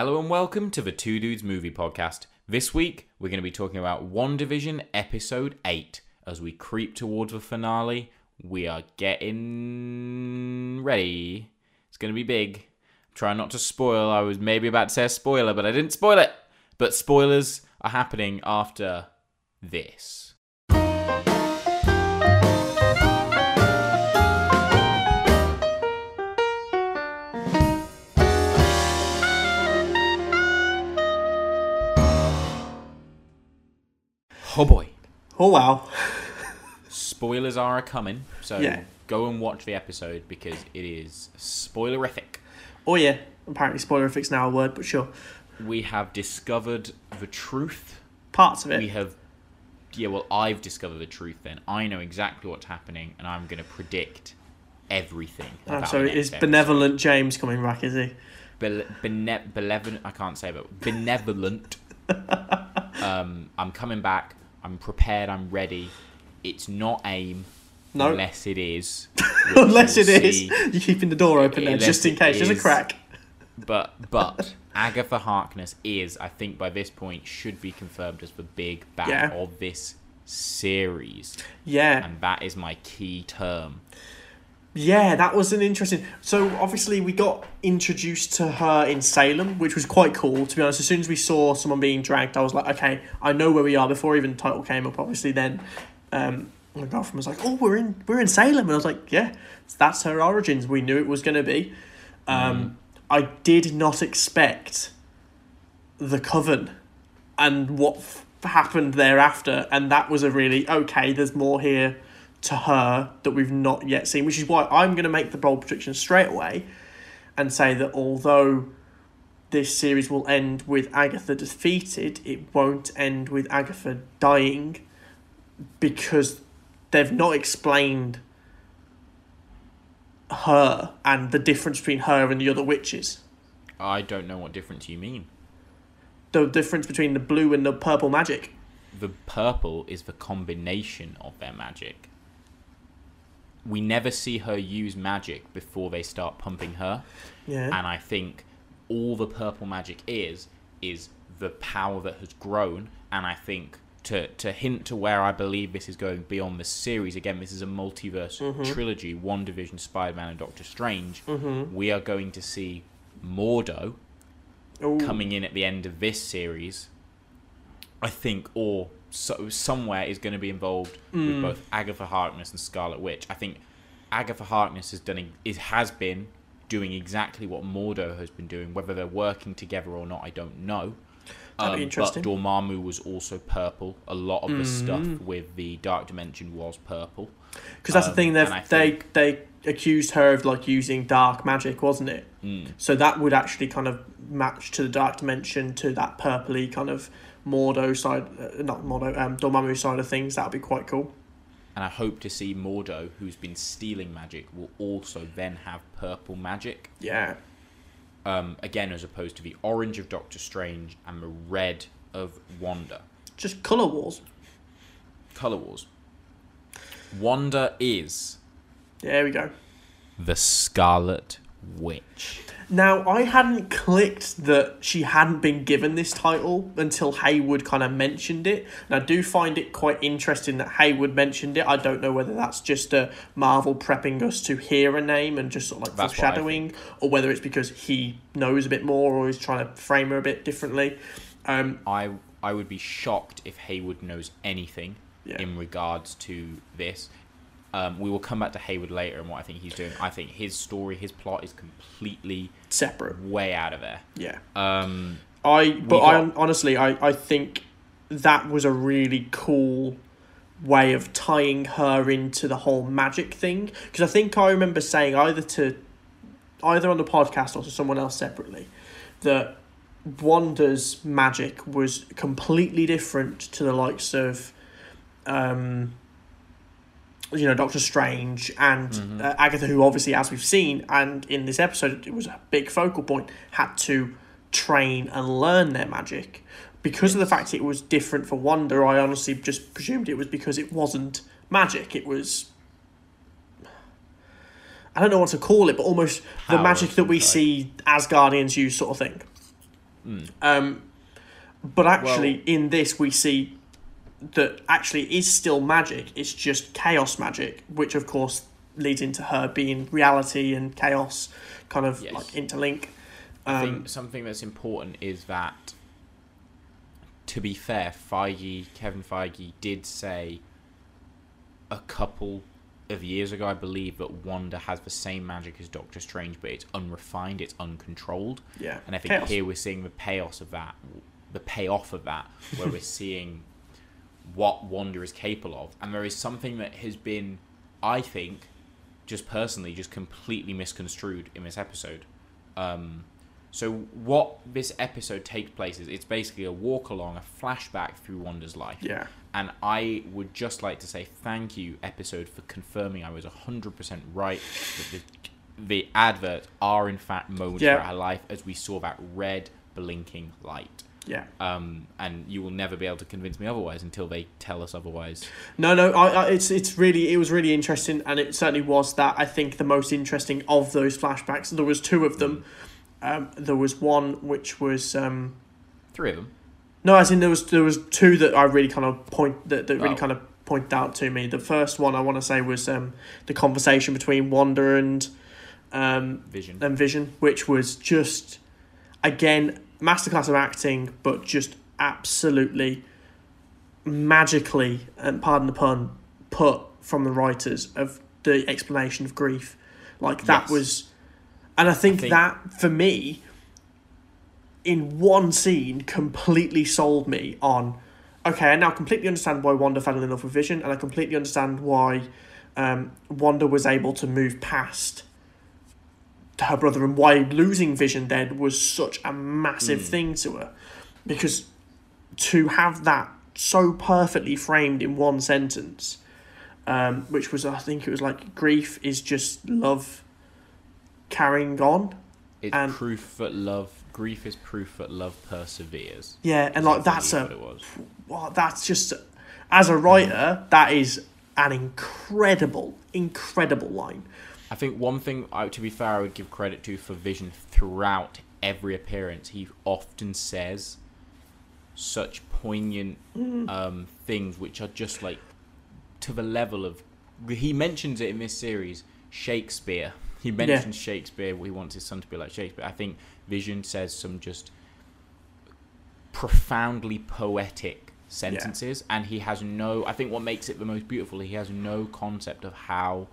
Hello and welcome to the Two Dudes Movie Podcast. This week, we're going to be talking about WandaVision Episode 8. As we creep towards the finale, we are getting ready. It's going to be big. Try not to spoil. I was maybe about to say a spoiler, but I didn't spoil it. But spoilers are happening after this. Oh boy. Oh wow. Spoilers are a coming, so Yeah. go and watch the episode because it is spoilerific. Oh yeah. Apparently spoilerific's now a word, but sure. We have discovered the truth. Parts of it. We have, yeah. Well, I've discovered the truth. Then I know exactly what's happening, and I'm going to predict everything. Oh, so is episode. benevolent James coming back? Is he? Bene- benevolent. I can't say, but benevolent. um, I'm coming back. I'm prepared. I'm ready. It's not aim. No. Unless it is. Unless it is, you're keeping the door open there just in case. There's a crack. But but Agatha Harkness is, I think, by this point, should be confirmed as the big bad Yeah. of this series, Yeah. and that is my key term. Yeah, that was an interesting. So obviously we got introduced to her in Salem, which was quite cool. To be honest, as soon as we saw someone being dragged, I was like, okay, I know where we are. Before even the title came up, obviously then, um, my girlfriend was like, oh, we're in we're in Salem, and I was like, yeah, that's her origins. We knew it was going to be. Um, I did not expect the coven and what f- happened thereafter, and that was a really okay. There's more here to her that we've not yet seen, which is why I'm going to make the bold prediction straight away and say that although this series will end with Agatha defeated, it won't end with Agatha dying because they've not explained her and the difference between her and the other witches. I don't know what difference you mean. The difference between the blue and the purple magic. The purple is the combination of their magic. We never see her use magic before they start pumping her. Yeah. and I think all the purple magic is is the power that has grown, and I think to to hint to where I believe this is going beyond the series. Again, this is a multiverse mm-hmm. trilogy: WandaVision, Spider Man, and Doctor Strange. Mm-hmm. We are going to see Mordo Ooh. coming in at the end of this series. I think, or so, somewhere is going to be involved with both Agatha Harkness and Scarlet Witch. I think Agatha Harkness has done is has been doing exactly what Mordo has been doing. Whether they're working together or not, I don't know. That'd be Um, interesting. But Dormammu was also purple. A lot of the stuff with the Dark Dimension was purple. Because that's the Um, thing, they they they accused her of like using dark magic, wasn't it? Mm. So that would actually kind of match to the dark dimension, to that purpley kind of Mordo side, uh, not Mordo, um, Dormammu side of things. That would be quite cool. And I hope to see Mordo, who's been stealing magic, will also then have purple magic. Yeah, um, again as opposed to the orange of Doctor Strange and the red of Wanda. just color wars. Color Wars. Wanda is There we go. the Scarlet Witch. Now I hadn't clicked that she hadn't been given this title until Hayward kind of mentioned it, and I do find it quite interesting that Hayward mentioned it. I don't know whether that's just a Marvel prepping us to hear a name and just sort of like That's foreshadowing, or whether it's because he knows a bit more or he's trying to frame her a bit differently. Um, I I would be shocked if Hayward knows anything Yeah. in regards to this. Um, we will come back to Hayward later and what I think he's doing. I think his story, his plot is completely separate, way out of there. yeah. Um, I but got- I honestly I, I think that was a really cool way of tying her into the whole magic thing because I think I remember saying either to either on the podcast or to someone else separately that Wanda's magic was completely different to the likes of um you know Doctor Strange and uh, Agatha who obviously as we've seen and in this episode it was a big focal point had to train and learn their magic. Because of the fact it was different for Wanda I honestly just presumed it was because it wasn't magic. It was I don't know what to call it but almost the magic that we type. see Asgardians use sort of thing. Um, but actually, in this, we see that actually is still magic. It's just chaos magic, which of course leads into her being reality and chaos kind of Yes. like interlink. I Um, think something that's important is that, to be fair, Feige, Kevin Feige, did say a couple of years ago, I believe, that Wanda has the same magic as Doctor Strange, but it's unrefined, it's uncontrolled. yeah, And I think chaos. here we're seeing the payoff of that, the payoff of that, where we're seeing what Wanda is capable of. And there is something that has been, I think, just personally, just completely misconstrued in this episode. Um, so what this episode takes place is it's basically a walk along, a flashback through Wanda's life. Yeah, And I would just like to say thank you, episode, for confirming I was 100% right that the, the adverts are, in fact, moments Yeah. throughout her life as we saw that red blinking light. Yeah. Um, and you will never be able to convince me otherwise until they tell us otherwise. No, no, I, I, it's it's really it was really interesting, and it certainly was that I think the most interesting of those flashbacks. There was two of them. Um, there was one which was um, Three of them. no, as in there was there was two that I really kind of point that, that really Oh. kind of pointed out to me. The first one I want to say was um, the conversation between Wanda and um, Vision. and Vision, which was just again masterclass of acting, but just absolutely magically, and pardon the pun, put from the writers of the explanation of grief. Like that Yes. was, and I think, think- that for me, in one scene, completely sold me on. Okay, I now completely understand why Wanda fell in love with Vision, and I completely understand why um, Wanda was able to move past her brother and why losing Vision then was such a massive thing to her. Because to have that so perfectly framed in one sentence, um, which was, I think it was like, grief is just love carrying on. It's and- proof that love, grief is proof that love perseveres. Yeah, and like that's a, well, that's just, as a writer, that is an incredible, incredible line. I think one thing, I, to be fair, I would give credit to for Vision throughout every appearance. He often says such poignant um, things, which are just like to the level of. He mentions it in this series, Shakespeare. He mentions Shakespeare. He wants his son to be like Shakespeare. I think Vision says some just profoundly poetic sentences, and he has no. I think what makes it the most beautiful, he has no concept of how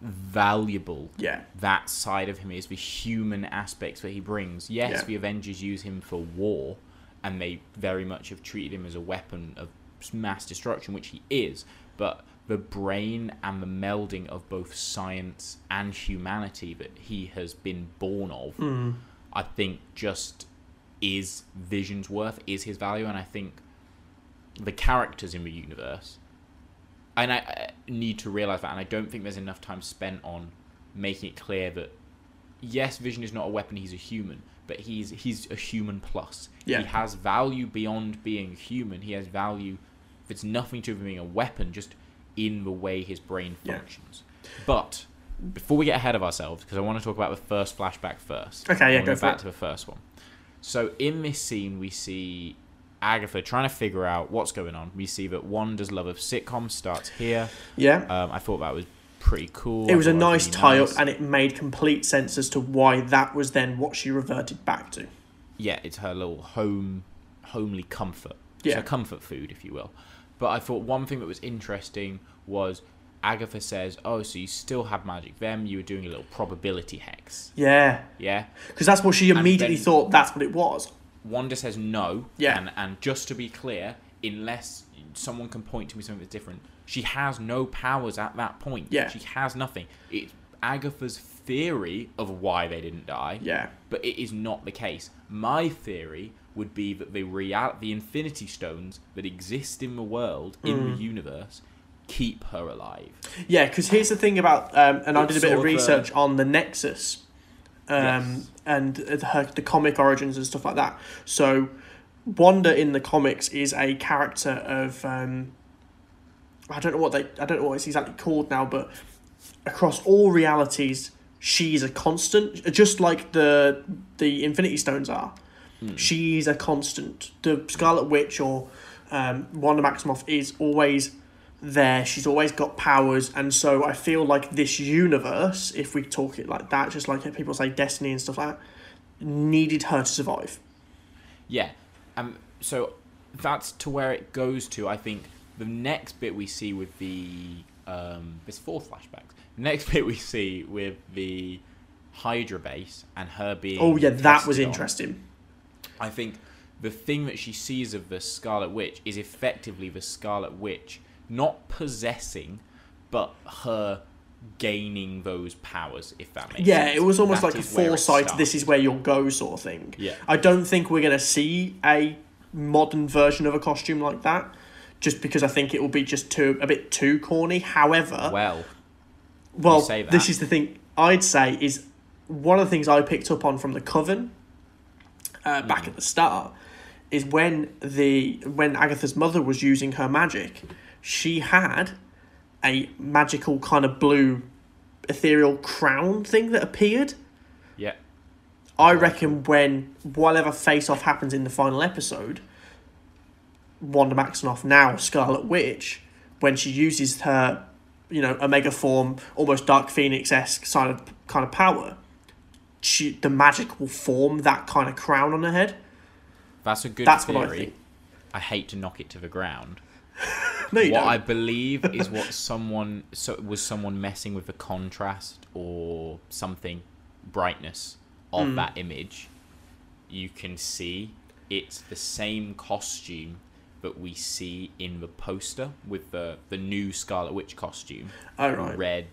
valuable Yeah, that side of him is the human aspects that he brings. Yes, Yeah. the Avengers use him for war, and they very much have treated him as a weapon of mass destruction, which he is. But the brain and the melding of both science and humanity that he has been born of, Mm. I think, just is Vision's worth, is his value, and I think the characters in the universe and I, I need to realize that and i don't think there's enough time spent on making it clear that yes vision is not a weapon he's a human but he's he's a human plus Yeah. he has value beyond being human he has value if it's nothing to him being a weapon just in the way his brain functions. Yeah. but before we get ahead of ourselves because i want to talk about the first flashback first Okay, yeah, go back it. to the first one so in this scene, we see Agatha trying to figure out what's going on. We see that Wanda's love of sitcoms starts here. yeah. Um, I thought that was pretty cool. it was a nice really tie up, nice. and it made complete sense as to why that was then what she reverted back to. yeah, it's her little home, homely comfort. It's Yeah. her comfort food, if you will. But I thought one thing that was interesting was Agatha says, "Oh, so you still have magic? Them, you were doing a little probability hex, Yeah, yeah." because that's what she immediately then- thought that's what it was. Wanda says no. Yeah. And, and just to be clear, unless someone can point to me something that's different, she has no powers at that point. Yeah. She has nothing. It's Agatha's theory of why they didn't die. Yeah, But it is not the case. My theory would be that the real the Infinity Stones that exist in the world, in Mm. the universe, keep her alive. yeah. Because here's the thing about, um, and I did a bit of uh, research on the Nexus, um, Yes. and the, her, the comic origins and stuff like that. So, Wanda in the comics is a character of, um, I don't know what they, I don't know what it's exactly called now, but across all realities, she's a constant, just like the the Infinity Stones are. She's a constant. The Scarlet Witch or um, Wanda Maximoff is always there. She's always got powers, and so I feel like this universe, if we talk it like that, just like people say Destiny and stuff like that, needed her to survive. Yeah. Um. So that's to where it goes to. I think the next bit we see with the um. There's four flashbacks. The next bit we see with the Hydra base and her being. Oh yeah, that was tested on, interesting. I think the thing that she sees of the Scarlet Witch is effectively the Scarlet Witch not possessing, but her gaining those powers. If that makes sense. Yeah, sense. it was almost That like a is where it foresight. This is where you'll go, sort of thing. Yeah. I don't think we're gonna see a modern version of a costume like that, just because I think it will be just too a bit too corny. However, well. well, this is the thing I'd say is one of the things I picked up on from the coven uh, back Mm. at the start is when the when Agatha's mother was using her magic, she had a magical kind of blue ethereal crown thing that appeared. Yeah. I reckon when whatever face off happens in the final episode, Wanda Maximoff, now Scarlet Witch, when she uses her, you know, Omega form, almost Dark Phoenix esque kind of kind of power, she the magic will form that kind of crown on her head. That's a good That's theory. what I think. I hate to knock it to the ground. No, what don't. I believe is what someone so was someone messing with the contrast or something brightness of Hmm. that image. You can see it's the same costume that we see in the poster with the the new Scarlet Witch costume. Oh, right. Red.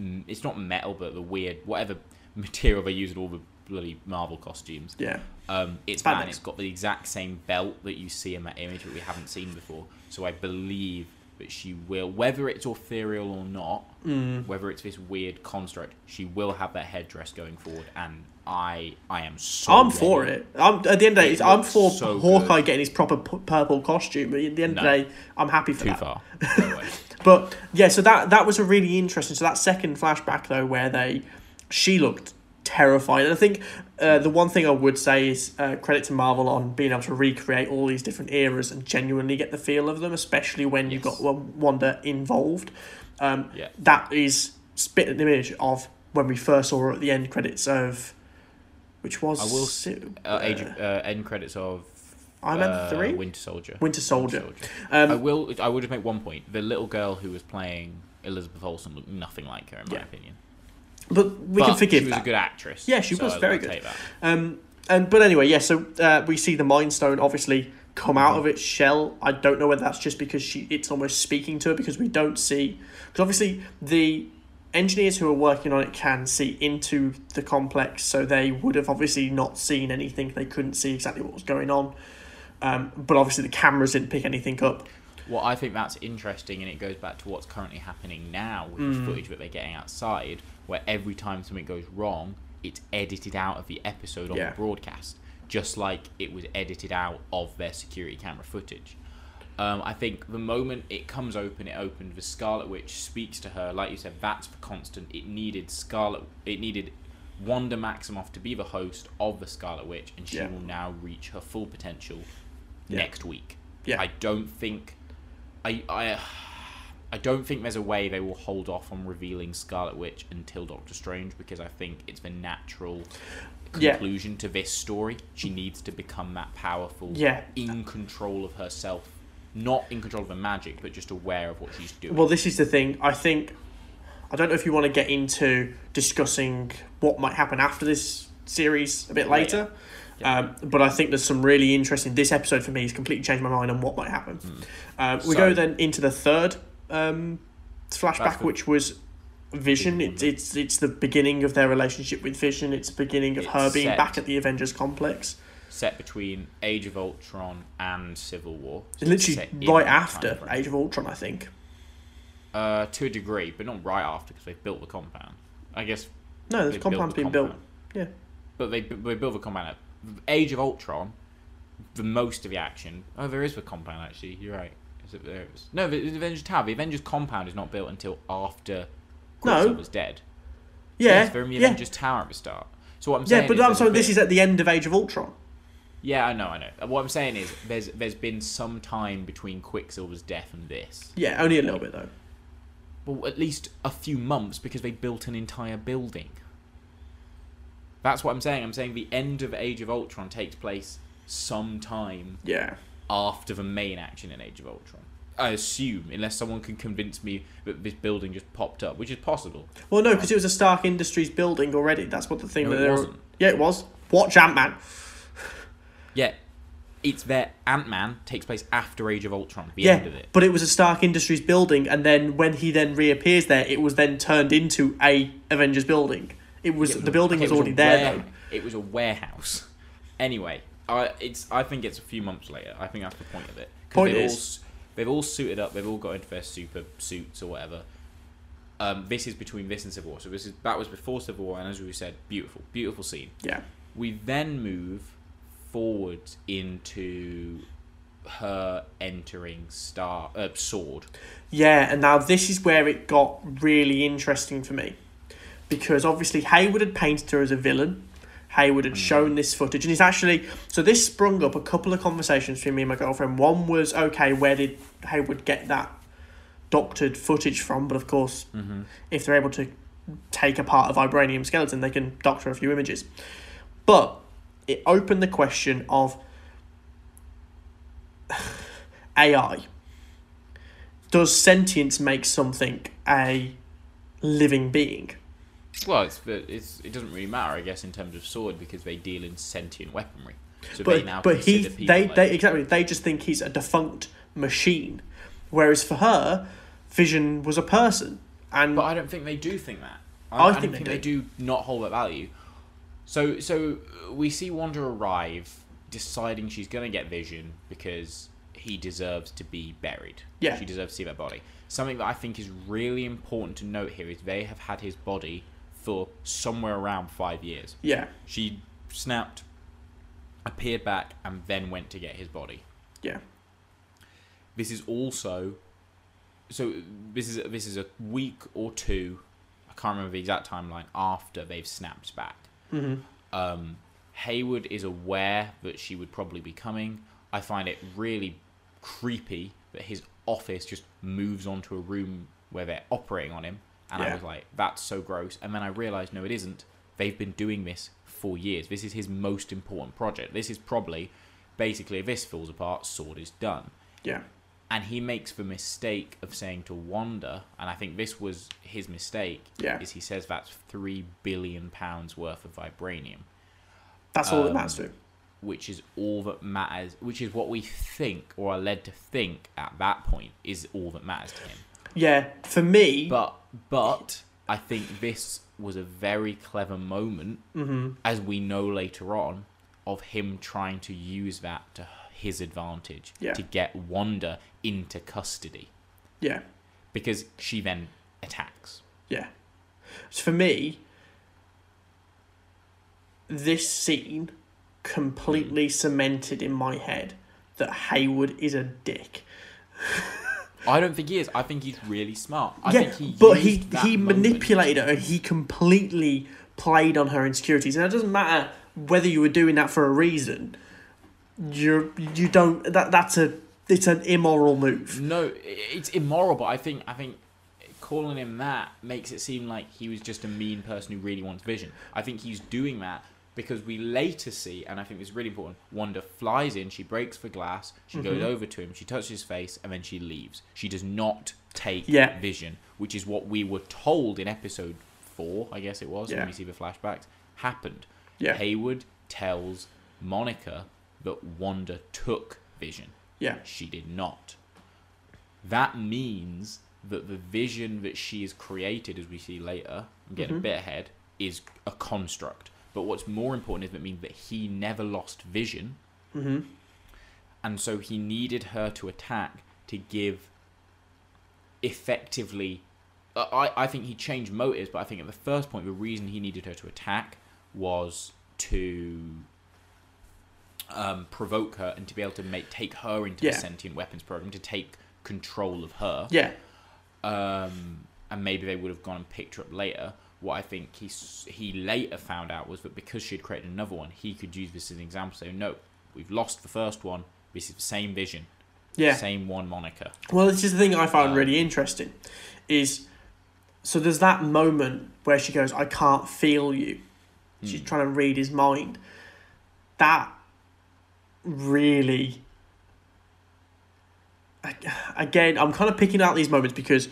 mm, It's not metal, but the weird whatever material they use in all the bloody Marvel costumes. Yeah. Um, it's and it's got the exact same belt that you see in that image that we haven't seen before. So I believe that she will, whether it's ethereal or not, Mm. whether it's this weird construct, she will have that headdress going forward, and I, I am so. I'm for it. I'm at the end of the day, I'm for so Hawkeye good. getting his proper p- purple costume. But at the end of the day, I'm happy for Too that. far. But yeah, so that that was a really interesting. So that second flashback though, where they, she looked terrified. And I think uh, the one thing I would say is uh, credit to Marvel on being able to recreate all these different eras and genuinely get the feel of them, especially when you've Yes. got Wa- Wanda involved. Um, Yeah. That is spit an image of when we first saw her at the end credits of, which was I will Si- Uh, age, uh, end credits of. Iron Man uh, three? Winter Soldier. Winter Soldier. I Um, will. I will just make one point. The little girl who was playing Elizabeth Olsen looked nothing like her, in my Yeah. opinion. But we but can forgive She was that. a good actress. Yeah, she so was very good. Um, and but anyway, yeah. So uh, we see the Mind Stone obviously come out Mm-hmm. of its shell. I don't know whether that's just because she it's almost speaking to her because we don't see because obviously the engineers who are working on it can see into the complex, so they would have obviously not seen anything. They couldn't see exactly what was going on. Um, but obviously the cameras didn't pick anything up. Well, I think that's interesting, and it goes back to what's currently happening now with Mm. the footage that they're getting outside, where every time something goes wrong, it's edited out of the episode on Yeah. the broadcast, just like it was edited out of their security camera footage. Um, I think the moment it comes open, it opened. The Scarlet Witch speaks to her, like you said. That's the constant. It needed Scarlet. It needed Wanda Maximoff to be the host of the Scarlet Witch, and she Yeah. will now reach her full potential Yeah. next week. Yeah. I don't think I I I don't think there's a way they will hold off on revealing Scarlet Witch until Doctor Strange because I think it's the natural Yeah. conclusion to this story. She needs to become that powerful, Yeah. in control of herself, not in control of her magic, but just aware of what she's doing. Well, this is the thing. I think I don't know if you want to get into discussing what might happen after this series a bit Yeah, later. Yeah. Um, but I think there's some really interesting. This episode for me has completely changed my mind on what might happen. Um, we So- go then into the third um, flashback, which was Vision. It's it's it's the beginning of their relationship with Vision. It's the beginning of her being set. back at the Avengers complex. set between Age of Ultron and Civil War. So It's it's literally right after. Age of Ultron, I think. Uh, to a degree, but not right after because they built the compound. I guess No, the compound's been built. Yeah. But they they built the compound. At Age of Ultron, the most of the action. Oh, there is the compound actually. You're right. Is it no, the, Avengers Tower. The Avengers compound is not built until after No. was dead. Yeah, Yes, they're in the yeah. Avengers Tower at the start. So what I'm saying Yeah, but I'm sorry, this bit- is at the end of Age of Ultron. Yeah, I know, I know. What I'm saying is there's there's been some time between Quicksilver's death and this. Yeah, only a little bit though. Well, at least a few months because they built an entire building. That's what I'm saying. I'm saying the end of Age of Ultron takes place sometime Yeah. After the main action in Age of Ultron. I assume, unless someone can convince me that this building just popped up, which is possible. Well, no, because it was a Stark Industries building already. That's what the thing No, that it wasn't. Yeah, it was. Watch Ant Man. Yeah, it's there. Ant Man takes place after Age of Ultron. The Yeah, end of it. but it was a Stark Industries building, and then when he then reappears there, it was then turned into a Avengers building. It was It the building it was already there ware- though. It was a warehouse. Anyway, I it's I think it's a few months later. I think that's the point of it. Point they've is- all, they've all suited up. They've all got into their super suits or whatever. Um, this is between this and Civil War. So this is that was before Civil War, and as we said, beautiful, beautiful scene. Yeah, We then move forward into her entering Star uh, Sword. yeah, and now this is where it got really interesting for me, because obviously Hayward had painted her as a villain. Hayward Mm. had shown this footage, and it's actually so this sprung up a couple of conversations between me and my girlfriend. One was okay, where did Hayward get that doctored footage from? But of course, Mm-hmm. if they're able to take apart a vibranium skeleton, they can doctor a few images. But it opened the question of AI. Does sentience make something a living being? Well, it's, it's it doesn't really matter, I guess, in terms of Sword because they deal in sentient weaponry. So they But now but he people they, like- they exactly they just think he's a defunct machine, whereas for her, Vision was a person. And But I don't think they do think that. I I, I, think think, they they do not hold that value. So so we see Wanda arrive, deciding she's gonna get Vision because he deserves to be buried. Yeah. she deserves to see that body. Something that I think is really important to note here is they have had his body for somewhere around five years. yeah, She snapped, appeared back, and then went to get his body. yeah, This is also so this is this is a week or two. I can't remember the exact timeline after they've snapped back. hmm Um, Hayward is aware that she would probably be coming. I find it really creepy that his office just moves onto a room where they're operating on him, and I was like, "That's so gross." And then I realized, no, it isn't. They've been doing this for years. This is his most important project. This is probably, basically, if this falls apart, Sword is done yeah, and he makes the mistake of saying to Wanda, and I think this was his mistake, Yeah. is he says that's three billion pounds worth of vibranium, that's all that Um, matters to him. which is all that matters, which is what we think or are led to think at that point is all that matters to him. Yeah, for me, But but I think this was a very clever moment, hmm as we know later on, of him trying to use that to his advantage Yeah. to get Wanda into custody. yeah, because she then attacks. yeah. So for me, this scene completely cemented in my head that Hayward is a dick. I don't think he is. I think he's really smart. I yeah, think he but he he moment- manipulated her. He completely played on her insecurities, and it doesn't matter whether you were doing that for a reason. You're you don't that that's a it's an immoral move. No, it's immoral. But I think I think calling him that makes it seem like he was just a mean person who really wants Vision. I think he's doing that because we later see, and I think this is really important. Wanda flies in, she breaks the glass, she goes Mhm. over to him, she touches his face, and then she leaves. She does not take Yeah. Vision, which is what we were told in episode four, I guess it was, Yeah. when we see the flashbacks, happened. Yeah, Hayward tells Monica that Wanda took Vision. yeah, She did not. That means that the vision that she has created, as we see later, I'm getting Mhm. a bit ahead, is a construct. But what's more important is that it means that he never lost vision, hmm and so he needed her to attack to give effectively. I, I think he changed motives, but I think at the first point, the reason he needed her to attack was to um, provoke her and to be able to make take her into Yeah. the sentient weapons program to take control of her. yeah, Um, and maybe they would have gone and picked her up later. What I think he he later found out was that because she had created another one, he could use this as an example. So no, we've lost the first one. This is the same vision, Yeah. same one moniker. Well, this is the thing I found Um, really interesting, is so there's that moment where she goes, "I can't feel you." She's Hmm. trying to read his mind. That really, again, I'm kind of picking out these moments because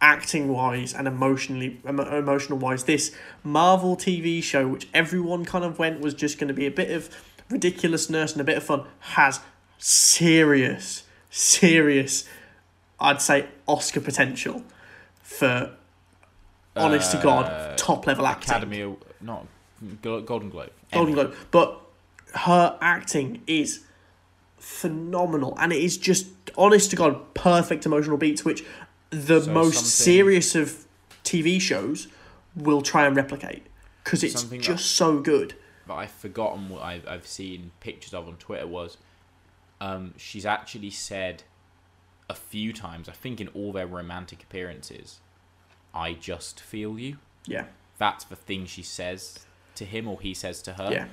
acting wise and emotionally emo- emotional wise this marvel tv show which everyone kind of went was just going to be a bit of ridiculousness and a bit of fun has serious serious i'd say oscar potential for honest to Uh, god top level acting Academy, not Golden Globe. Golden Globe. But her acting is phenomenal, and it is just honest to god perfect emotional beats, which the So most serious of TV shows will try and replicate because it's Something that- just so good. But I've forgotten what I've, I've seen pictures of on Twitter was um, she's actually said a few times, I think in all their romantic appearances, I just feel you. Yeah, That's the thing she says to him or he says to her. yeah,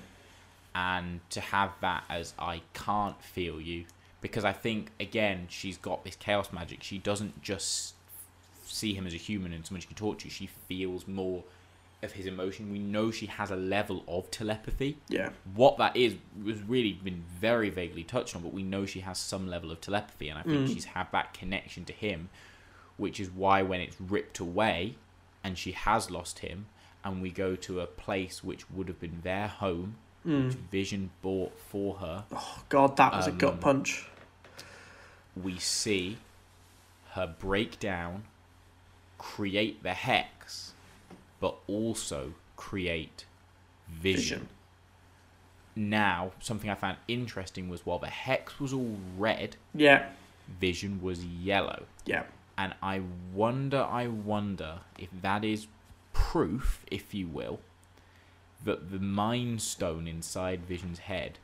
and to have that as I can't feel you because I think again she's got this chaos magic. She doesn't just see him as a human and someone she can talk to. She feels more of his emotion. We know she has a level of telepathy. yeah, What that is was really been very vaguely touched on, but we know she has some level of telepathy, and I think Mm. she's had that connection to him, which is why when it's ripped away, and she has lost him, and we go to a place which would have been their home, which Vision bought for her, Oh, God, that was a gut Um, punch. We see her break down, create the hex, but also create vision. Vision. Now, something I found interesting was while the hex was all red, Yeah, vision was yellow. yeah, And I wonder, I wonder if that is proof, if you will, that the Mind Stone inside Vision's head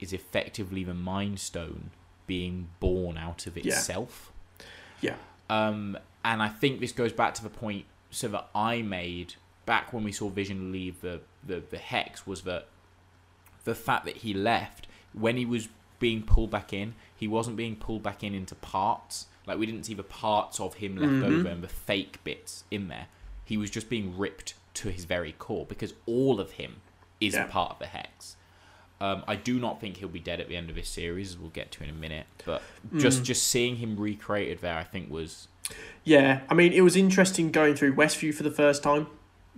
is effectively the Mind Stone being born out of itself. yeah, Um, and I think this goes back to the point so that I made back when we saw Vision leave the, the, the hex was that the fact that he left when he was being pulled back in, he wasn't being pulled back in into parts. Like we didn't see the parts of him left Mhm. over and the fake bits in there. He was just being ripped to his very core because all of him is Yeah. a part of the hex. Um, I do not think he'll be dead at the end of this series, we'll get to in a minute. But just Mm. just seeing him recreated there, I think was yeah. I mean, it was interesting going through Westview for the first time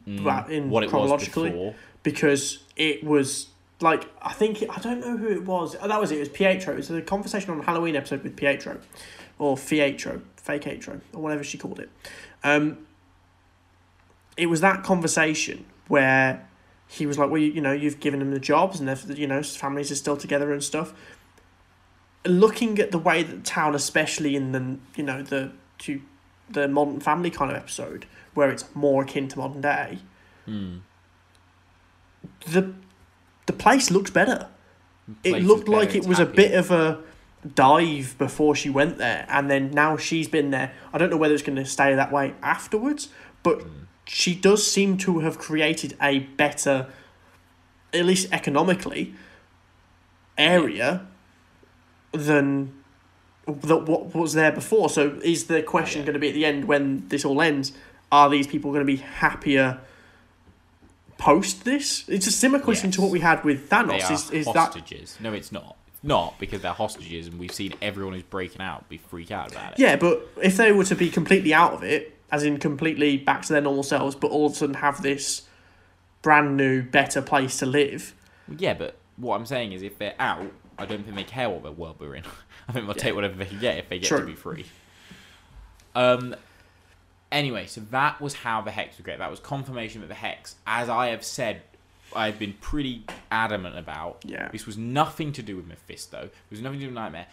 mm, in what it was chronologically? because it was like I think I don't know who it was. Oh, that was it. It was Pietro. It was a conversation on a Halloween episode with Pietro, or Fietro, Fakeatro, or whatever she called it. Um, it was that conversation where he was like, "Well, you, you know, you've given them the jobs, and they've, you know, families are still together and stuff." Looking at the way that the town, especially in the you know the to the modern family kind of episode, where it's more akin to modern day, Mm. the the place looks better. It Place is looked better, like it was a bit of a dive before she went there, and then now she's been there. I don't know whether it's going to stay that way afterwards, but Mm. She does seem to have created a better, at least economically, area than that what was there before. So is the question Yeah. going to be at the end when this all ends? Are these people going to be happier post this? It's a similar question to what we had with Thanos. Is is that hostages. No, it's not. It's not because they're hostages, and we've seen everyone who's breaking out be freak out about it. yeah? But if they were to be completely out of it, as in completely back to their normal selves, but all of a sudden have this brand new, better place to live. Yeah, but what I'm saying is, if they're out, I don't think they care what world we're in. I think they'll Yeah. take whatever they can get if they get True. to be free. Um. Anyway, so that was how the hex was great. That was confirmation that the hex, as I have said, I've been pretty adamant about. Yeah. This was nothing to do with Mephisto. It was nothing to do with Nightmare.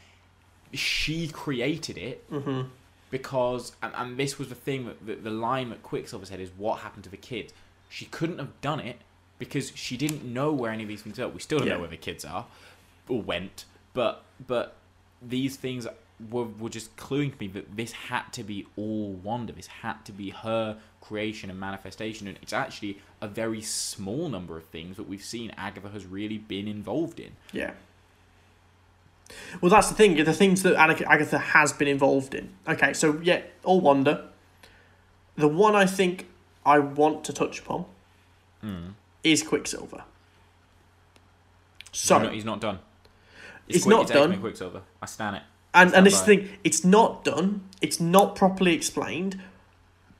She created it Mm-hmm. Because, and, and this was the thing that the, the line that Quicksilver said is, "What happened to the kids?" She couldn't have done it because she didn't know where any of these things are. We still don't Yeah. know where the kids are or went, but but these things were, were just cluing to me that this had to be all Wanda. This had to be her creation and manifestation. And it's actually a very small number of things that we've seen Agatha has really been involved in. Yeah. Well, that's the thing. The things that Agatha has been involved in. Okay, so yeah, all Wanda. The one I think I want to touch upon hmm. is Quicksilver. So, He's not, he's not done. It's Quick- not X-Men done. Quicksilver. I stand it. and and this thing, it's not done. It's not properly explained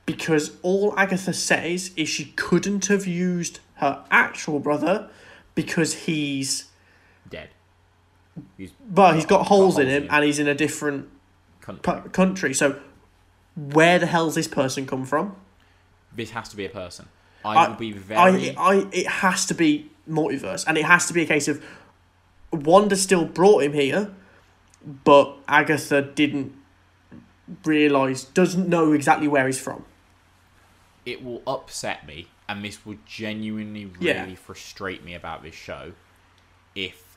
because all Agatha says is she couldn't have used her actual brother because he's. He's but he's got holes in holes him in and he's in a different cunt. pu- country. So where the hell's this person come from? This has to be a person. I, I- will be very. I, I, it has to be multiverse, and it has to be a case of Wanda still brought him here, but Agatha didn't realize, doesn't know exactly where he's from. it will upset me, and this would genuinely really Yeah. frustrate me about this show if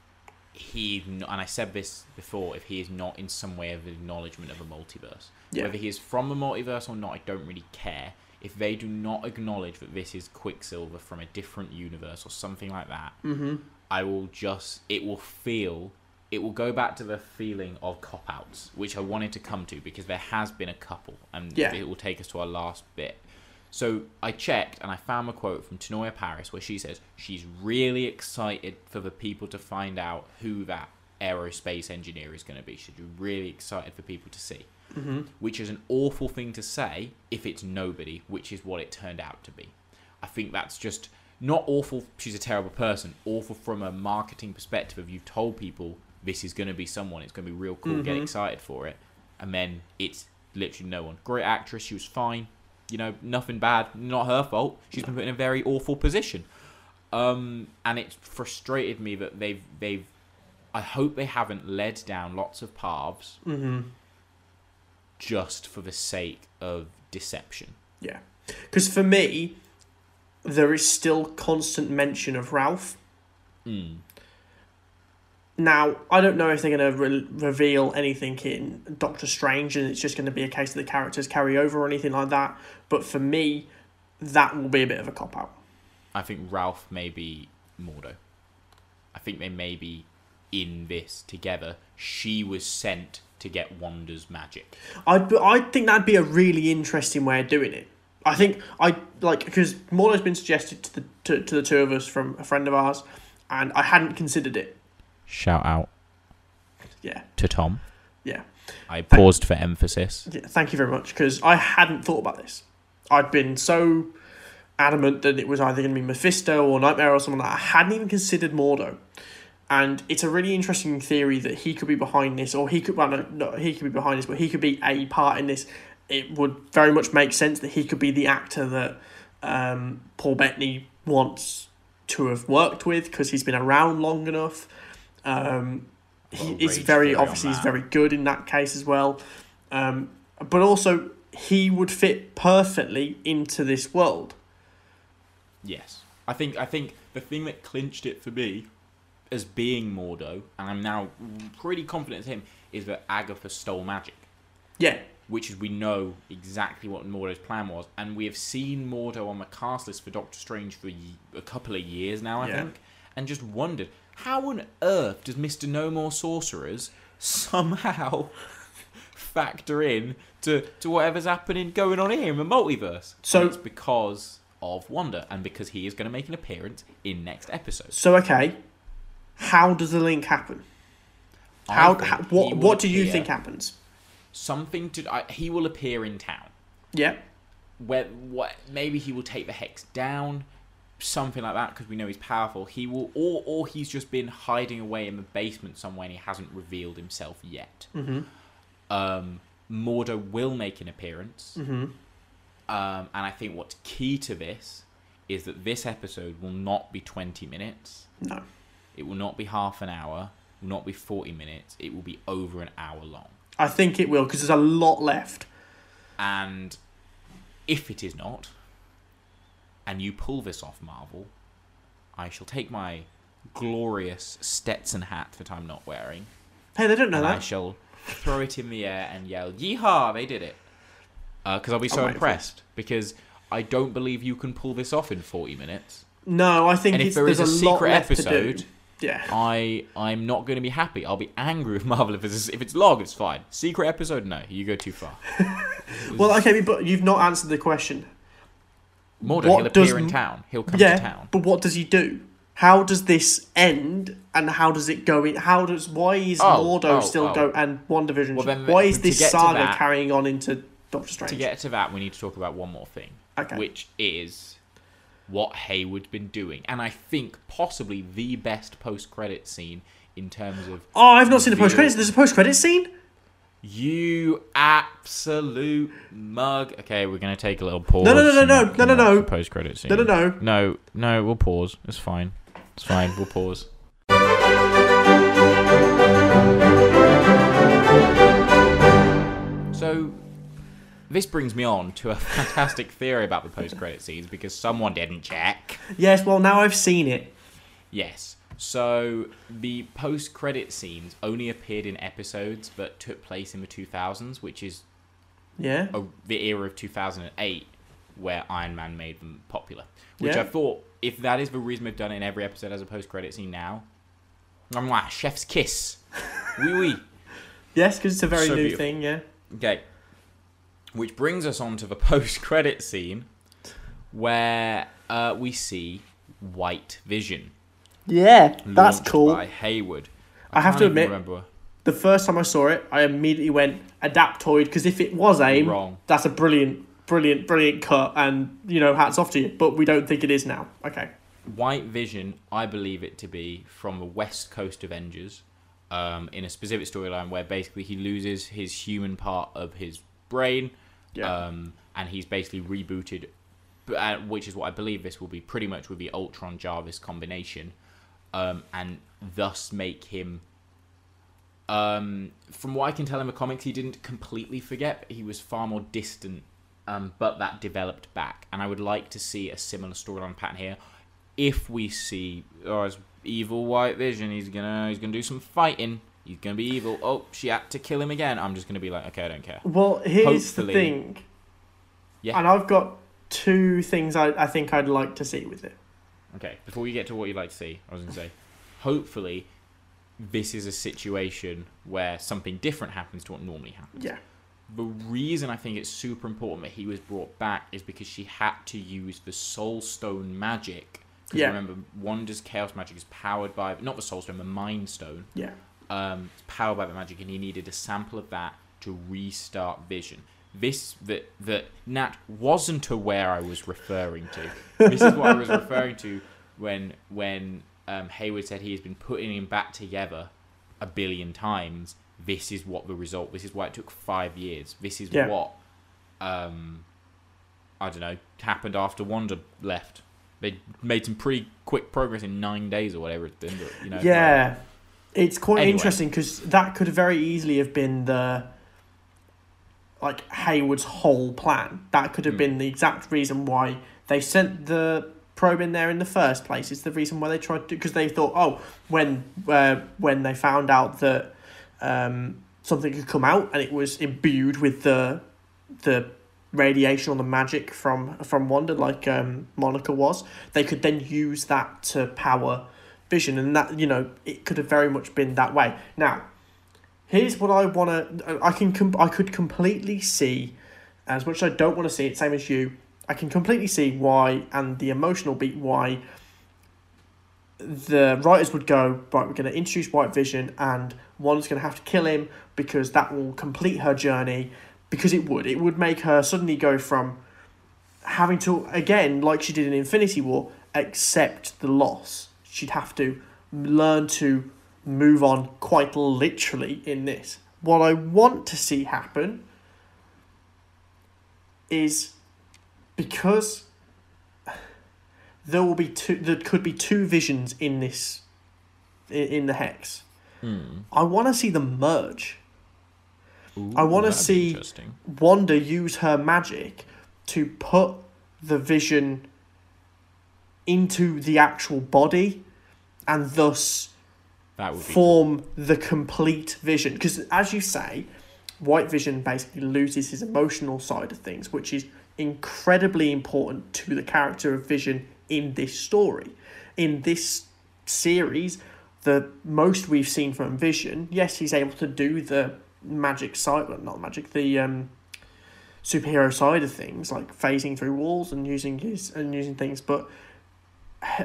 he, and I said this before, if he is not in some way of acknowledgement of a multiverse. Yeah. Whether he is from a multiverse or not, I don't really care. If they do not acknowledge that this is Quicksilver from a different universe or something like that, Mm-hmm. I will just it will feel it will go back to the feeling of cop outs, which I wanted to come to because there has been a couple and Yeah. it will take us to our last bit. So I checked and I found a quote from Teyonah Parris where she says she's really excited for the people to find out who that aerospace engineer is going to be. She's really excited for people to see, Mm-hmm. which is an awful thing to say if it's nobody, which is what it turned out to be. I think that's just not awful. She's a terrible person. Awful from a marketing perspective. If you've told people this is going to be someone, it's going to be real cool, get Mhm. excited for it, and then it's literally no one. Great actress. She was fine. You know, nothing bad. Not her fault. She's been put in a very awful position. Um, and it's frustrated me that they've they've. I hope they haven't led down lots of paths Mm-hmm. just for the sake of deception. Yeah. Because for me, there is still constant mention of Ralph. Mm. Now, I don't know if they're going to re- reveal anything in Doctor Strange and it's just going to be a case that the characters carry over or anything like that. But for me, that will be a bit of a cop out. I think Ralph may be Mordo. I think they may be in this together. She was sent to get Wanda's magic. I I think that'd be a really interesting way of doing it. I think I like because Mordo's been suggested to the to, to the two of us from a friend of ours, and I hadn't considered it. Shout out Yeah, to Tom. yeah, I paused for emphasis. yeah. Thank you very much because I hadn't thought about this. I'd been so adamant that it was either going to be Mephisto or Nightmare or someone that. I hadn't even considered Mordo. And it's a really interesting theory that he could be behind this, or he could, well, no, no, he could be behind this, but he could be a part in this. It would very much make sense that he could be the actor that um, Paul Bettany wants to have worked with because he's been around long enough. Um, he Well, is very, obviously, he's very good in that case as well. Um, but also, he would fit perfectly into this world. Yes. I think I think the thing that clinched it for me as being Mordo, and I'm now pretty confident it's him, is that Agatha stole magic. Yeah, which is we know exactly what Mordo's plan was, and we have seen Mordo on the cast list for Doctor Strange for a couple of years now, I Yeah. think, and just wondered how on earth does Mister No More Sorcerers somehow factor in to, to whatever's happening going on here in the multiverse? So- And it's because of Wanda and because he is going to make an appearance in next episode. So okay, how does the link happen? How, how what what do you think happens? Something to I, he will appear in town. Yeah, where what maybe he will take the hex down something like that because we know he's powerful he will or or he's just been hiding away in the basement somewhere and he hasn't revealed himself yet mm-hmm. um mordo will make an appearance Mm-hmm. um and i think what's key to this is that this episode will not be 20 minutes no, it will not be half an hour will not be 40 minutes it will be over an hour long I think it will because there's a lot left. And if it is not, and you pull this off, Marvel, I shall take my glorious Stetson hat that I'm not wearing, Hey, they don't know and I shall throw it in the air and yell, "Yeehaw! They did it!" Uh, because I'll be so it. impressed. Because I don't believe you can pull this off in forty minutes. No, I think And if there is a lot secret episode. Yeah. I I'm not going to be happy. I'll be angry with Marvel if it's if it's log. It's fine. Secret episode, no. You go too far. Well, okay, but you've not answered the question. Mordo, What he'll appear does in town. He'll come yeah, to town. but what does he do? How does this end, and how does it go? In, how does why is Oh, Mordo oh, still oh. go and WandaVision? Well, then why is this saga that- carrying on into Doctor Strange? To get to that, we need to talk about one more thing, Okay. which is what Hayward's been doing, and I think possibly the best post-credit scene in terms of oh, I've not seen the post credits. There's a post credit scene. You absolute mug. Okay, we're gonna take a little pause. no, no, no, and no, no, no, no. Post-credit scene. No, no, no. no, no. We'll pause. It's fine. It's fine. We'll pause. So, this brings me on to a fantastic theory about the post-credit scenes because someone didn't check. Yes, well now I've seen it. Yes. So the post-credit scenes only appeared in episodes but took place in the 2000s, which is Yeah. a, the era of 2008 where Iron Man made them popular. Which Yeah. I thought, if that is the reason we've done it in every episode as a post-credit scene now, I'm like, chef's kiss. Wee wee. Yes, because it's a very So new beautiful. thing. Yeah. Okay. Which brings us on to the post-credit scene where uh, we see White Vision. Yeah, that's cool. By Hayward. I have to admit- remember. The first time I saw it, I immediately went Adaptoid because if it was AIM, Wrong. that's a brilliant, brilliant, brilliant cut, and you know, hats off to you. But we don't think it is now. Okay. White Vision, I believe it to be from the West Coast Avengers, um, in a specific storyline where basically he loses his human part of his brain, Yeah. um, and he's basically rebooted, uh, which is what I believe this will be pretty much with the Ultron Jarvis combination, um, and thus make him. Um, from what I can tell in the comics, he didn't completely forget. But he was far more distant, um, but that developed back. And I would like to see a similar storyline pattern here. If we see, oh, it's evil White Vision, he's gonna he's gonna do some fighting. He's gonna be evil. Oh, she had to kill him again. I'm just gonna be like, okay, I don't care. Well, here's Hopefully- the thing. Yeah. And I've got two things I, I think I'd like to see with it. Okay, before we get to what you'd like to see, I was going to say, hopefully, this is a situation where something different happens to what normally happens. Yeah. The reason I think it's super important that he was brought back is because she had to use the Soul Stone magic. Because Yeah. remember, Wanda's Chaos magic is powered by, not the Soul Stone, the Mind Stone. Yeah. Um, it's powered by the magic, and he needed a sample of that to restart Vision. This that that Nat wasn't aware I was referring to. This is what I was referring to when when um, Hayward said he has been putting him back together a billion times. This is what the result. This is why it took five years. This is Yeah. what um, I don't know happened after Wanda left. They made some pretty quick progress in nine days or whatever it's been. But, you know, Yeah. It's quite Anyway. interesting because that could very easily have been the like Hayward's whole plan. That could have Hmm. been the exact reason why they sent the probe in there in the first place. It's the reason why they tried to because they thought, oh, when uh, when they found out that um, something could come out and it was imbued with the the radiation or the magic from from Wanda, like um, Monica was, they could then use that to power Vision, and that you know it could have very much been that way. Now, here's what I want to. I can. I could completely see, as much as I don't want to see it, same as you. I can completely see why, and the emotional beat why. The writers would go right. We're going to introduce White Vision, and one's going to have to kill him because that will complete her journey. Because it would, it would make her suddenly go from having to again, like she did in Infinity War, accept the loss. She'd have to learn to move on quite literally in this. What I want to see happen is because there will be two there could be two visions in this in, the hex. Hmm. I want to see them merge. Ooh, I wanna see- Interesting. Wanda use her magic to put the vision into the actual body and thus That would form the complete vision. Because as you say, White Vision basically loses his emotional side of things, which is incredibly important to the character of Vision in this story. In this series, the most we've seen from Vision, yes, he's able to do the magic side, well, not magic, the um, superhero side of things, like phasing through walls and using his and using things, but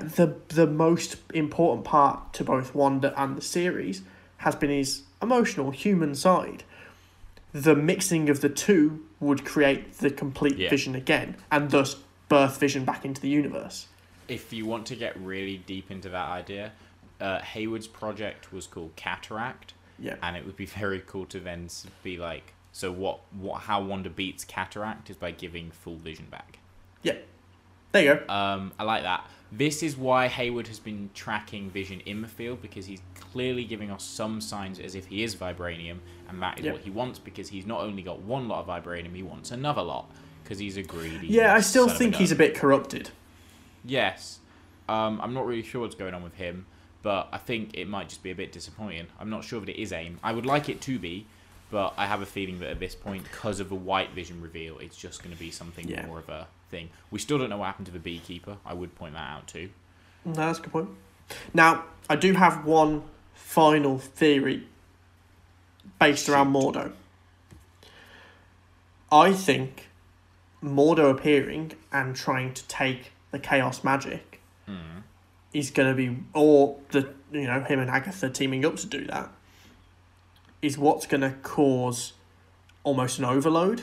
the the most important part to both Wanda and the series has been his emotional human side. The mixing of the two would create the complete Yeah. vision again, and thus birth vision back into the universe. if you want to get really deep into that idea, uh, Hayward's project was called Cataract, Yeah. and it would be very cool to then be like, so what? What? How Wanda beats Cataract is by giving full vision back. Yeah. There you go. Um, I like that. This is why Hayward has been tracking Vision in the field because he's clearly giving us some signs as if he is vibranium, and that is Yep. what he wants because he's not only got one lot of vibranium, he wants another lot because he's a greedy. Yeah, I still of a think he's a bit corrupted. Yes. Um, I'm not really sure what's going on with him, but I think it might just be a bit disappointing. I'm not sure that it is AIM. I would like it to be, but I have a feeling that at this point, because of the white vision reveal, it's just going to be something Yeah. more of a thing. We still don't know what happened to the beekeeper. I would point that out too. No, that's a good point. Now, I do have one final theory based around Mordo. I think Mordo appearing and trying to take the chaos magic Mm. is going to be, or the you know him and Agatha teaming up to do that, is what's going to cause almost an overload.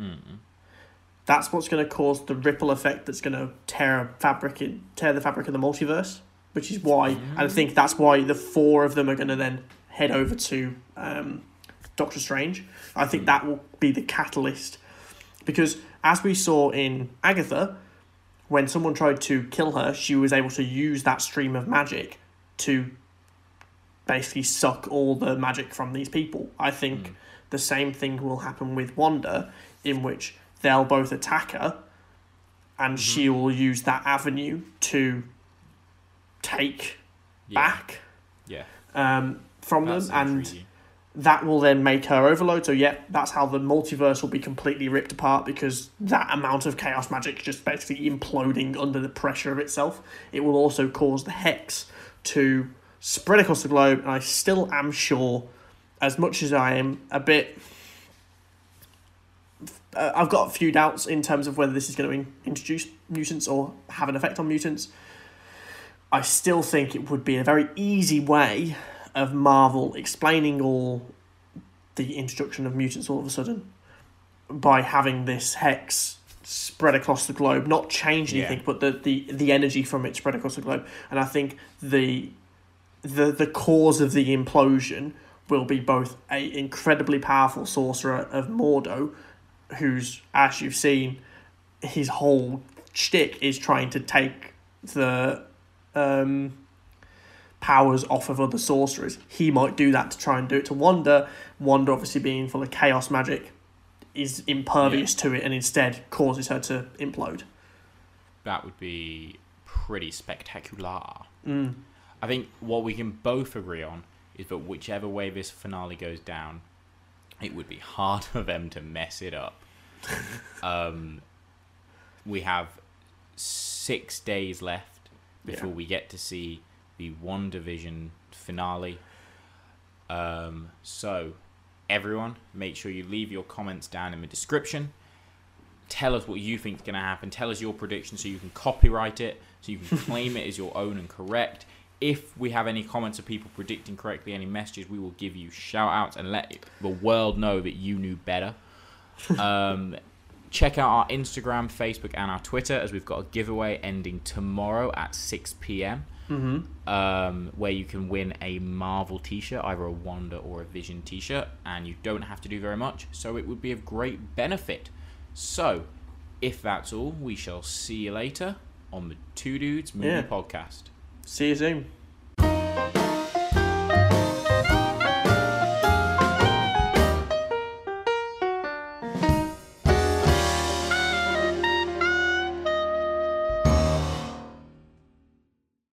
Mm. That's what's going to cause the ripple effect that's going to tear a fabric in, tear the fabric of the multiverse, which is why and I think that's why the four of them are going to then head over to um, Doctor Strange. I think that will be the catalyst because as we saw in Agatha, when someone tried to kill her, she was able to use that stream of magic to basically suck all the magic from these people. I think Mm. the same thing will happen with Wanda, in which they'll both attack her, and she will use that avenue to take Yeah. back Yeah. um, from That's them, and intriguing. that will then make her overload. So yeah, that's how the multiverse will be completely ripped apart because that amount of chaos magic just basically imploding under the pressure of itself. It will also cause the hex to spread across the globe, and I still am sure, as much as I am a bit. Uh, I've got a few doubts in terms of whether this is going to in- introduce mutants or have an effect on mutants. I still think it would be a very easy way of Marvel explaining all the introduction of mutants all of a sudden by having this hex spread across the globe, not change anything, Yeah. but the, the, the energy from it spread across the globe. And I think the the the cause of the implosion will be both a incredibly powerful sorcerer of Mordo, who's as you've seen, his whole shtick is trying to take the um, powers off of other sorcerers. He might do that to try and do it to Wanda. Wanda, obviously being full of chaos magic, is impervious to it and instead causes her to implode. That would be pretty spectacular. Mm. I think what we can both agree on is that whichever way this finale goes down, it would be hard for them to mess it up. um, we have six days left before Yeah. we get to see the WandaVision finale. Um, so, everyone, make sure you leave your comments down in the description. Tell us what you think is going to happen. Tell us your prediction so you can copyright it, so you can claim it as your own and correct. If we have any comments of people predicting correctly, any messages, we will give you shout outs and let the world know that you knew better. Um, check out our Instagram, Facebook, and our Twitter as we've got a giveaway ending tomorrow at 6 p.m. Mm-hmm. Um, where you can win a Marvel t shirt, either a Wanda or a Vision t shirt, and you don't have to do very much, so it would be of great benefit. So, if that's all, we shall see you later on the Two Dudes Movie Yeah. Podcast. See you soon.